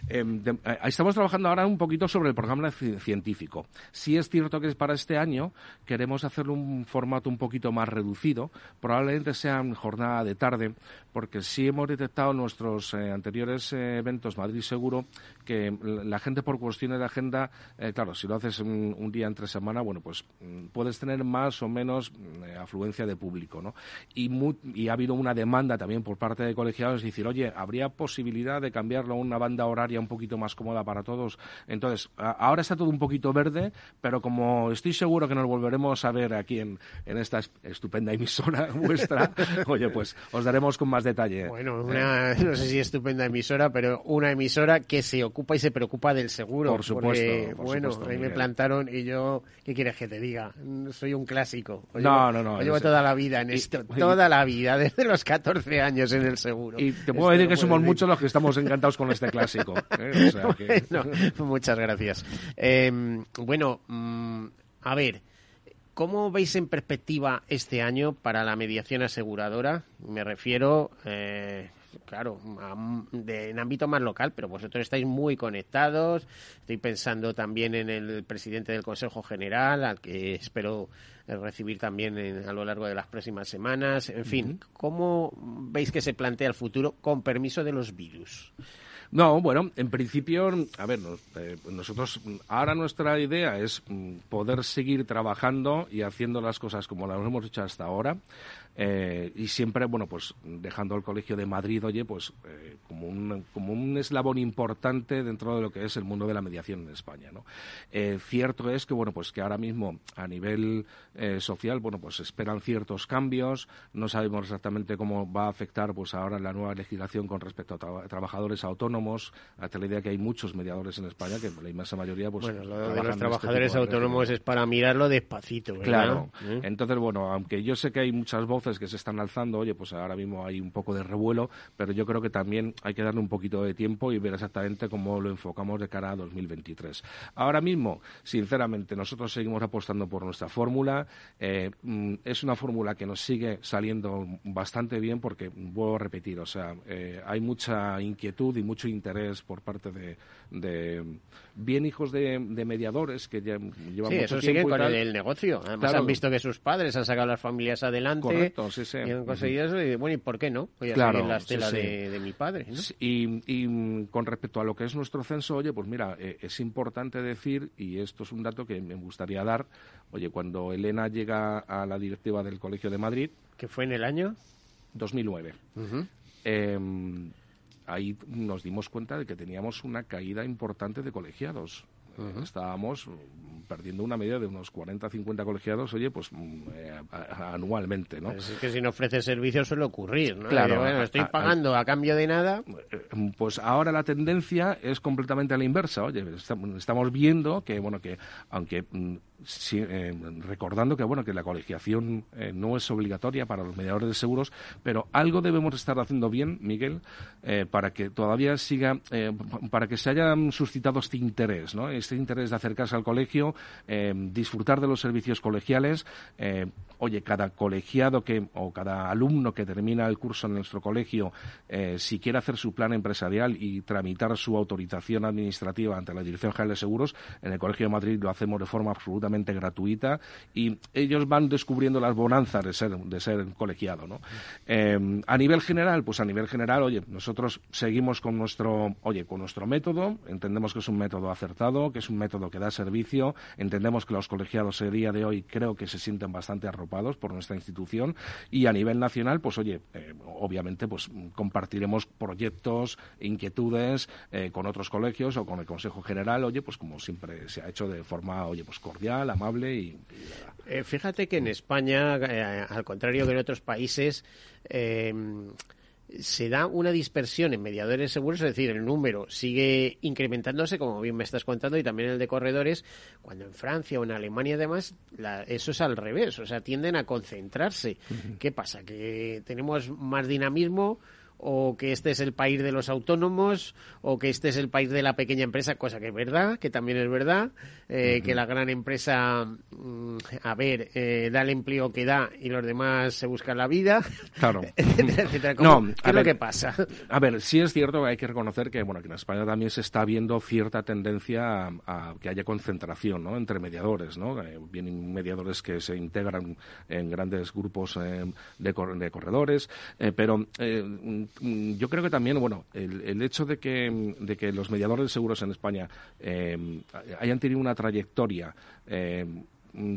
Em, eh, estamos trabajando ahora un poquito sobre el programa científico. Sí es cierto que para este año queremos hacerlo un formato un poquito más reducido. Probablemente sea en jornada de tarde, porque sí hemos detectado en nuestros eh, anteriores eh, eventos Madrid Seguro que la gente por cuestiones de agenda, claro, si lo haces un, día entre semana, bueno, pues mm, puedes tener más o menos mm, afluencia de público, ¿no? Y, y ha habido una demanda también por parte de colegiados de decir, oye, ¿habría posibilidad de cambiarlo a una banda horaria un poquito más cómoda para todos. Entonces, ahora está todo un poquito verde, pero como estoy seguro que nos volveremos a ver aquí en, en esta estupenda emisora *laughs* vuestra, oye, pues os daremos con más detalle. Bueno, una, no sé si estupenda emisora, pero una emisora que se ocupa y se preocupa del seguro. Por supuesto. bueno, ahí me plantaron y yo, ¿qué quieres que te diga? Soy un clásico. no, no, no. Llevo toda la vida en esto, toda la vida, *laughs* desde los 14 años en el seguro. Y te puedo decir que somos muchos los que estamos encantados con este clásico. *laughs* ¿eh? muchas gracias. Em, bueno, mm, a ver, ¿cómo veis en perspectiva este año para la mediación aseguradora? Me refiero, eh, claro, en ámbito más local, pero vosotros estáis muy conectados. Estoy pensando también en el presidente del Consejo General, al que espero recibir también a lo largo de las próximas semanas. En fin, ¿cómo veis que se plantea el futuro con permiso de los virus? No, bueno, en principio, a ver, eh, nosotros, ahora nuestra idea es mm, poder seguir trabajando y haciendo las cosas como las hemos hecho hasta ahora. Eh, y siempre, bueno, pues dejando el Colegio de Madrid, oye, pues eh, como, un, como un eslabón importante dentro de lo que es el mundo de la mediación en España, ¿no? Cierto es que, bueno, pues que ahora mismo a nivel social, bueno, pues esperan ciertos cambios, no sabemos exactamente cómo va a afectar, pues ahora la nueva legislación con respecto a trabajadores autónomos, hasta la idea que hay muchos mediadores en España, que la inmensa mayoría, pues... Bueno, lo de los este trabajadores autónomos es para mirarlo despacito, ¿verdad? Claro. Entonces, bueno, aunque yo sé que hay muchas voces que se están alzando, oye, pues ahora mismo hay un poco de revuelo, pero yo creo que también hay que darle un poquito de tiempo y ver exactamente cómo lo enfocamos de cara a 2023. Ahora mismo, sinceramente, nosotros seguimos apostando por nuestra fórmula. Eh, mm, es una fórmula que nos sigue saliendo bastante bien porque, vuelvo a repetir, o sea, eh, hay mucha inquietud y mucho interés por parte de, bien hijos de, mediadores que ya llevan sí, eso sigue con el, negocio. Además han visto que sus padres han sacado las familias adelante. Y han conseguido eso y bueno, ¿y por qué no? Voy a claro, seguir la estela de, mi padre. Y, con respecto a lo que es nuestro censo, oye, pues mira, eh, es importante decir, y esto es un dato que me gustaría dar, oye, cuando Elena llega a la directiva del Colegio de Madrid. ¿Que fue en el año? 2009. Em, ahí nos dimos cuenta de que teníamos una caída importante de colegiados. Estábamos perdiendo una media de unos 40 50 colegiados, oye, pues mm, eh, anualmente, ¿no? es que si no ofrece servicios suele ocurrir, ¿no? Claro. bueno, estoy pagando a, cambio de nada. Eh, pues ahora la tendencia es completamente a la inversa, oye, estamos viendo que, bueno, que aunque mm, eh, recordando que bueno que la colegiación eh, no es obligatoria para los mediadores de seguros, pero algo debemos estar haciendo bien, Miguel, eh, para que todavía siga, para que se haya suscitado este interés, ¿no? Este interés de acercarse al colegio, disfrutar de los servicios colegiales. oye, cada colegiado que o cada alumno que termina el curso en nuestro colegio, si quiere hacer su plan empresarial y tramitar su autorización administrativa ante la Dirección General de Seguros, en el Colegio de Madrid lo hacemos de forma absoluta gratuita y ellos van descubriendo las bonanzas de ser, de ser colegiado. ¿no? Eh, a nivel general, pues a nivel general, oye, nosotros seguimos con nuestro, oye, con nuestro método, entendemos que es un método acertado, que es un método que da servicio, entendemos que los colegiados a día de hoy creo que se sienten bastante arropados por nuestra institución y a nivel nacional, pues oye, eh, obviamente pues compartiremos proyectos, inquietudes eh, con otros colegios o con el Consejo General, oye, pues como siempre se ha hecho de forma, oye, pues cordial amable y... Eh, fíjate que en España, eh, al contrario que en otros países, eh, se da una dispersión en mediadores seguros, es decir, el número sigue incrementándose, como bien me estás contando, y también el de corredores, cuando en Francia o en Alemania además, eso es al revés, o sea, tienden a concentrarse. ¿Qué pasa? ¿Que tenemos más dinamismo? O que este es el país de los autónomos o que este es el país de la pequeña empresa, cosa que es verdad, que también es verdad, eh, que la gran empresa, mm, a ver, eh, da el empleo que da y los demás se buscan la vida, Claro. *laughs* etcétera, etcétera. ¿Cómo- No, ¿Qué a es lo que pasa? A ver, sí es cierto que hay que reconocer que, bueno, que en España también se está viendo cierta tendencia a, a que haya concentración, ¿no? Entre mediadores, ¿no? Eh, vienen mediadores que se integran en grandes grupos eh, de, cor- de corredores, pero yo creo que también, bueno, el, el hecho de que, de que los mediadores de seguros en España eh, hayan tenido una trayectoria eh, mm,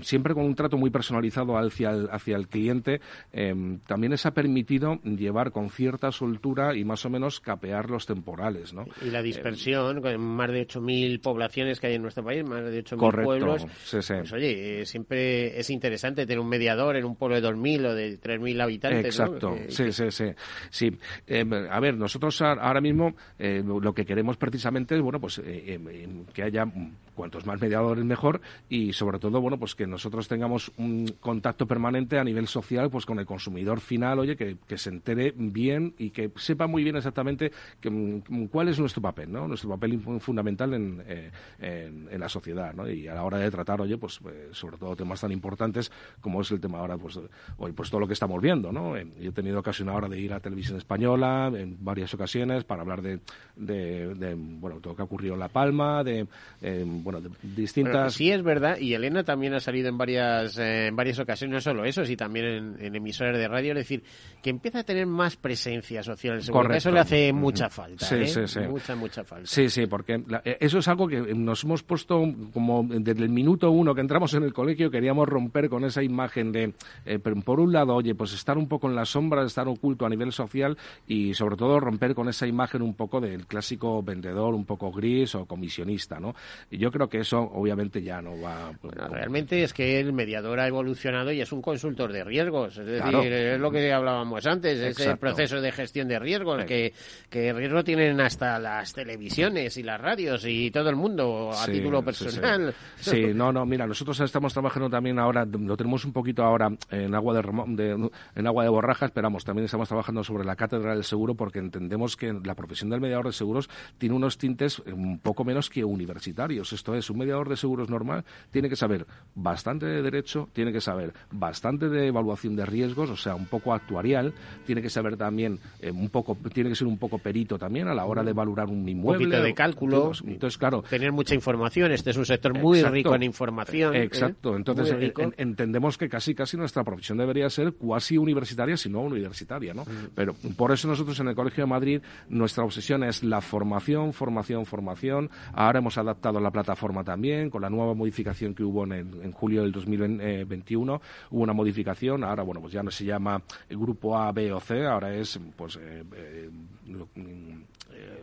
siempre con un trato muy personalizado hacia el, hacia el cliente, eh, también les ha permitido llevar con cierta soltura y más o menos capear los temporales, ¿no? Y la dispersión, con más de 8.000 poblaciones que hay en nuestro país, más de 8.000 Correcto, pueblos. sí, sí. Pues oye, eh, siempre es interesante tener un mediador en un pueblo de 2.000 o de 3.000 habitantes. Exacto, Que- sí, sí, sí. sí. Eh, a ver, nosotros ahora mismo eh, lo que queremos precisamente es, bueno, pues eh, eh, que haya mm, cuantos más mediadores mejor y sobre todo, bueno, pues que nosotros tengamos un contacto permanente a nivel social, pues con el consumidor final, oye, que, que se entere bien y que sepa muy bien exactamente que, mm, cuál es nuestro papel, ¿no? Nuestro papel fundamental en, eh, en, en la sociedad, ¿no? Y a la hora de tratar, oye, pues eh, sobre todo temas tan importantes como es el tema ahora, pues hoy, pues todo lo que estamos viendo, ¿no? Eh, Yo he tenido ocasión ahora de ir a Televisión Española en varias ocasiones para hablar de, de, de, bueno, todo lo que ha ocurrido en La Palma, de, eh, bueno, de Bueno, distintas... sí es verdad, y Elena también ha salido en varias, eh, en varias ocasiones, no solo eso, sino también en, en emisoras de radio, es decir, que empieza a tener más presencia social Correcto. Eso le hace mucha falta, Sí, ¿eh? sí, sí. Mucha, mucha falta. Sí, sí, porque la- eh, eso es algo que nos hemos puesto como desde el minuto uno que entramos en el colegio, queríamos romper con esa imagen de, eh, por un lado, oye, pues estar un poco en la sombra, estar oculto a nivel social y sobre todo romper con esa imagen un poco del clásico vendedor, un poco gris o comisionista, ¿no? Y yo creo que eso obviamente ya no va... Realmente es que el mediador ha evolucionado y es un consultor de riesgos. Es decir, Claro. es lo que hablábamos antes, ese Exacto. proceso de gestión de riesgos, que, que riesgo tienen hasta las televisiones y las radios y todo el mundo a Sí, título sí, personal. Sí, Sí, no, no, mira, nosotros estamos trabajando también ahora, lo tenemos un poquito ahora en agua de, de- en agua de borraja, esperamos, también estamos trabajando sobre la cátedra del seguro porque entendemos que la profesión del mediador de seguros tiene unos tintes un poco menos que universitarios. Esto es, un mediador de seguros normal tiene que saber bastante de derecho, tiene que saber bastante de evaluación de riesgos, o sea, un poco actuarial, tiene que saber también eh, un poco, tiene que ser un poco perito también a la hora de valorar un Un inmueble. poquito de cálculo. Entonces, claro, Tener mucha información. Este es un sector muy Exacto. rico en información. ¿eh? Exacto. Entonces Muy rico. en- entendemos que casi casi nuestra profesión debería ser cuasi universitaria, si no universitaria, ¿no? Mm. Pero por eso nosotros en el Colegio de Madrid nuestra obsesión es la formación, formación, formación. Ahora hemos adaptado la plataforma también con la nueva modificación que hubo en, el- en julio del 2021. Hubo una modificación. Ahora bueno pues ya no se llama grupo A, B o C. Ahora es pues eh, eh, mm, eh,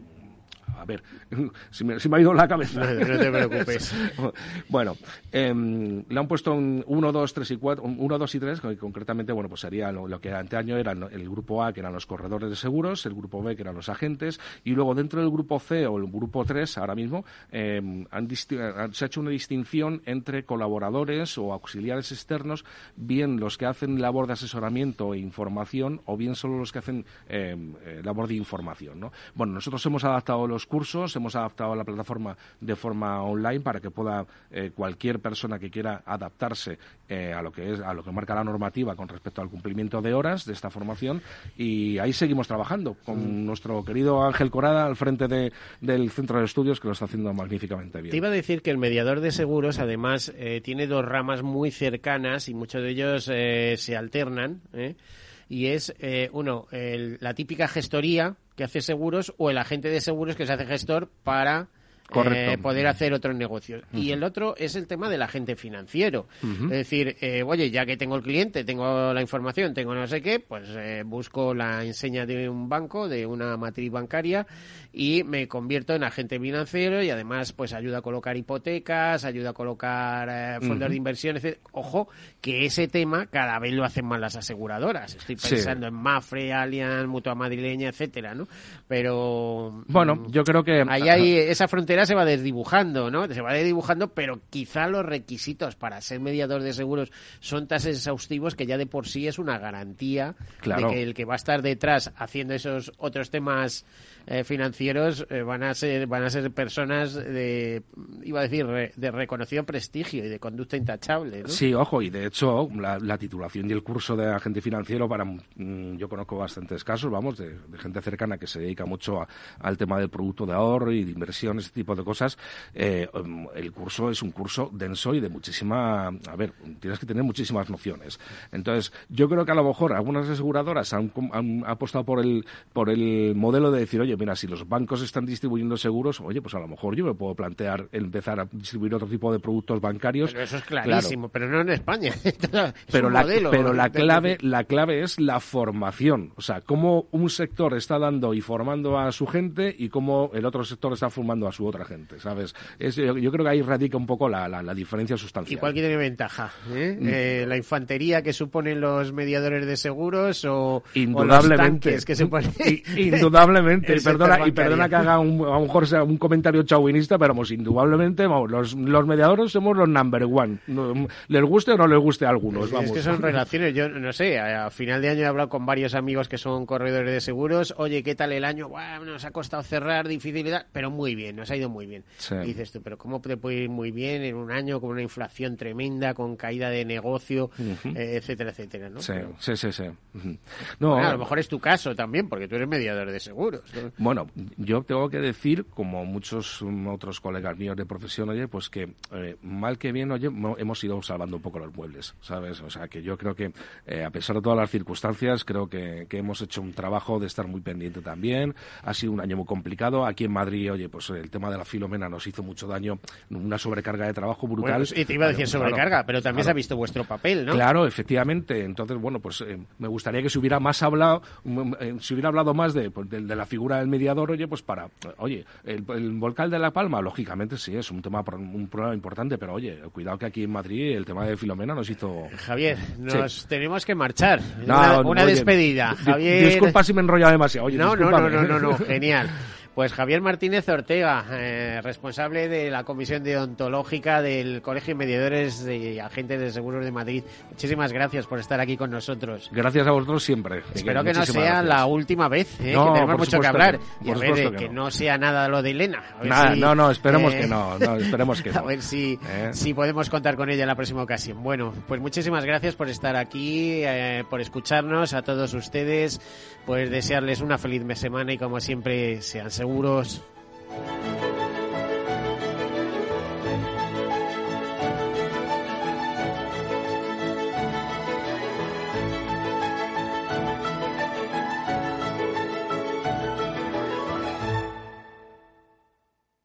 a ver, *laughs* si me, ha ido la cabeza. *laughs* No, no te preocupes. *laughs* bueno, em, le han puesto un 1, 2, 3 y 4, 1, 2 y 3, que concretamente, bueno, pues sería lo, lo que anteaño era el grupo A, que eran los corredores de seguros, el grupo B, que eran los agentes, y luego dentro del grupo C o el grupo 3, ahora mismo, em, han- se ha hecho una distinción entre colaboradores o auxiliares externos, bien los que hacen labor de asesoramiento e información, o bien solo los que hacen em, eh, labor de información, ¿no? Bueno, nosotros hemos adaptado los cursos, hemos adaptado la plataforma de forma online para que pueda eh, cualquier persona que quiera adaptarse eh, a lo que es a lo que marca la normativa con respecto al cumplimiento de horas de esta formación y ahí seguimos trabajando con nuestro querido Ángel Corada al frente de- del centro de estudios que lo está haciendo magníficamente bien. Te iba a decir que el mediador de seguros, además, eh, tiene dos ramas muy cercanas y muchos de ellos eh, se alternan. ¿eh? Y es, uno, el- la típica gestoría que hace seguros o el agente de seguros que se hace gestor para eh, poder hacer otros negocios. Y el otro es el tema del agente financiero. Es decir, eh, oye, ya que tengo el cliente, tengo la información, tengo no sé qué, pues eh, busco la enseña de un banco, de una matriz bancaria y me convierto en agente financiero y además pues ayuda a colocar hipotecas, ayuda a colocar eh, fondos de inversión, etc. Ojo, que ese tema cada vez lo hacen más las aseguradoras. Estoy Sí. pensando en Mafre, Allianz, Mutua Madrileña, etcétera, ¿no? Pero Bueno, mm, yo creo que ahí hay esa frontera se va desdibujando, ¿no? Se va desdibujando, pero quizá los requisitos para ser mediador de seguros son tan exhaustivos que ya de por sí es una garantía Claro. de que el que va a estar detrás haciendo esos otros temas eh, financieros eh, van a ser van a ser personas de iba a decir re- de reconocido prestigio y de conducta intachable, ¿no? Sí, ojo, y de hecho la, la titulación y el curso de agente financiero para mm, yo conozco bastantes casos, vamos, de, de gente cercana que se dedica mucho a- al tema del producto de ahorro y de inversión, ese tipo de cosas. Eh, um, el curso es un curso denso y de muchísima, a ver, tienes que tener muchísimas nociones. Entonces, yo creo que a lo mejor algunas aseguradoras han, han apostado por el por el modelo de decir, oye, mira, si los bancos están distribuyendo seguros, oye, pues a lo mejor yo me puedo plantear empezar a distribuir otro tipo de productos bancarios. Pero eso es Claro. clarísimo, pero no en España. *laughs* Es pero la, modelo pero la clave la clave es la formación o sea cómo un sector está dando y formando a su gente y cómo el otro sector está formando a su otra gente sabes Es- yo, yo creo que ahí radica un poco la, la- la diferencia ¿Y sustancial cuál tiene ventaja? ¿eh? Mm. Eh, ¿La infantería que suponen los mediadores de seguros o, o los Indudablemente. tanques que suponen? *laughs* I- Indudablemente. *laughs* y perdona, y perdona que haga un, a lo mejor sea un comentario chauvinista, pero vamos, indudablemente, vamos, los, los mediadores somos los number one. No- les guste o no les guste a algunos, vamos. Es que son *laughs* relaciones, yo no sé, a, a final de año he hablado con varios amigos que son corredores de seguros, oye, ¿qué tal el año? Buah, nos ha costado cerrar, dificilidad, pero muy bien, nos ha ido muy bien. Sí. Y dices tú, pero ¿cómo te puede ir muy bien en un año con una inflación tremenda, con caída de negocio, eh, etcétera, etcétera, ¿no? Sí, Pero, sí, sí, sí. Ujú. No, bueno, a lo mejor es tu caso también, porque tú eres mediador de seguros. ¿no? Bueno, yo tengo que decir, como muchos mm, otros colegas míos de profesión, oye, pues que eh, mal que bien, oye, mo- hemos ido salvando un poco los muebles, ¿sabes? O sea, que yo creo que, eh, a pesar de todas las circunstancias, creo que, que hemos hecho un trabajo de estar muy pendiente también. Ha sido un año muy complicado. Aquí en Madrid, oye, pues el tema de la filomena nos hizo mucho daño, una sobrecarga de trabajo brutal. Bueno, pues, y te iba a decir Claro, sobrecarga, pero también se ha visto vuestro papel, ¿no? Claro, efectivamente. Entonces, bueno, pues eh, me gustaría que se hubiera más hablado, mm, eh, se hubiera hablado más de, pues, de, de la figura del mediador, oye, pues para, oye, el, el volcán de La Palma, lógicamente sí, es un tema, un problema importante, pero oye, cuidado que aquí en Madrid el tema de Filomena nos hizo... Javier, nos Sí. tenemos que marchar. No, una una oye, despedida. di- Javier... Disculpa si me he enrollado demasiado. Oye, no, no, no, no, no, no, genial. *laughs* Pues Javier Martínez Ortega, eh, responsable de la Comisión Deontológica del Colegio de Mediadores y Agentes de Seguros de Madrid. Muchísimas gracias por estar aquí con nosotros. Gracias a vosotros siempre. Espero que no sea gracias. la última vez, eh, No, que tenemos mucho que hablar. que y a ver, eh, que que no. no sea nada lo de Elena. A ver Nada, si, no, no, esperemos eh, que no, no, *laughs* esperemos que A no. ver si, Eh. si podemos contar con ella en la próxima ocasión. Bueno, pues muchísimas gracias por estar aquí, eh, por escucharnos a todos ustedes, pues desearles una feliz semana y como siempre sean seguros.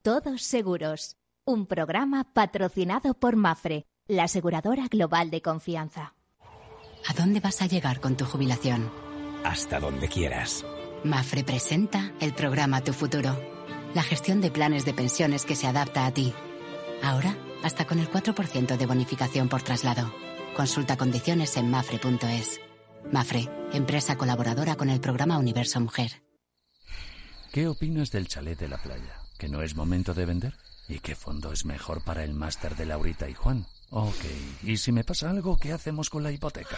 Todos seguros. Un programa patrocinado por Mafre, la aseguradora global de confianza. ¿A dónde vas a llegar con tu jubilación? Hasta donde quieras. Mafre presenta el programa Tu Futuro, la gestión de planes de pensiones que se adapta a ti. Ahora, hasta con el 4% de bonificación por traslado. Consulta condiciones en mafre.es. Mafre, empresa colaboradora con el programa Universo Mujer. ¿Qué opinas del chalet de la playa? ¿Que no es momento de vender? ¿Y qué fondo es mejor para el máster de Laurita y Juan? Ok, ¿y si me pasa algo, qué hacemos con la hipoteca?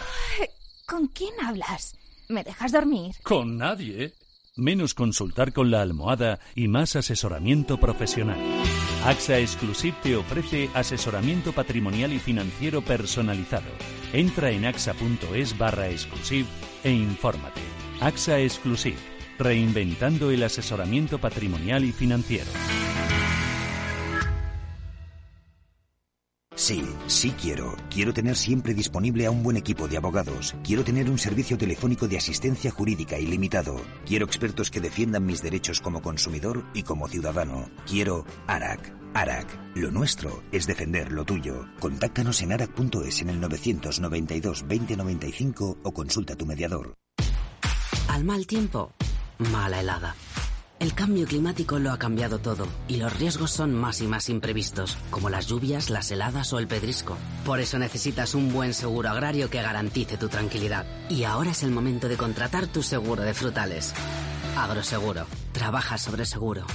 ¿Con quién hablas? ¿Me dejas dormir? Con nadie. Menos consultar con la almohada y más asesoramiento profesional. AXA Exclusive te ofrece asesoramiento patrimonial y financiero personalizado. Entra en axa.es barra exclusive e infórmate. AXA Exclusive, reinventando el asesoramiento patrimonial y financiero. Sí, sí quiero. Quiero tener siempre disponible a un buen equipo de abogados. Quiero tener un servicio telefónico de asistencia jurídica ilimitado. Quiero expertos que defiendan mis derechos como consumidor y como ciudadano. Quiero ARAC. ARAC. Lo nuestro es defender lo tuyo. Contáctanos en arac.es en el 992 2095 o consulta a tu mediador. Al mal tiempo, mala helada. El cambio climático lo ha cambiado todo y los riesgos son más y más imprevistos, como las lluvias, las heladas o el pedrisco. Por eso necesitas un buen seguro agrario que garantice tu tranquilidad. Y ahora es el momento de contratar tu seguro de frutales. Agroseguro. Trabaja sobre seguro.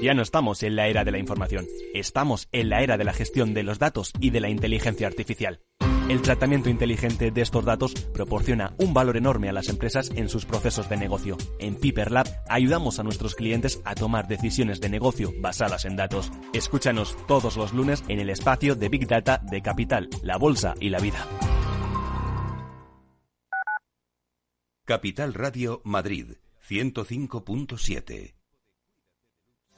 Ya no estamos en la era de la información, estamos en la era de la gestión de los datos y de la inteligencia artificial. El tratamiento inteligente de estos datos proporciona un valor enorme a las empresas en sus procesos de negocio. En Piper Lab ayudamos a nuestros clientes a tomar decisiones de negocio basadas en datos. Escúchanos todos los lunes en el espacio de Big Data de Capital, la Bolsa y la Vida. Capital Radio Madrid 105.7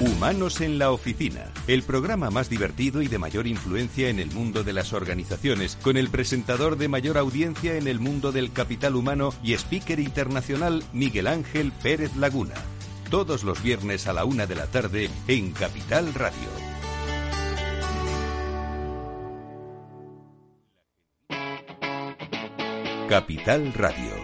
Humanos en la Oficina, el programa más divertido y de mayor influencia en el mundo de las organizaciones, con el presentador de mayor audiencia en el mundo del capital humano y speaker internacional Miguel Ángel Pérez Laguna. Todos los viernes a la una de la tarde en Capital Radio. Capital Radio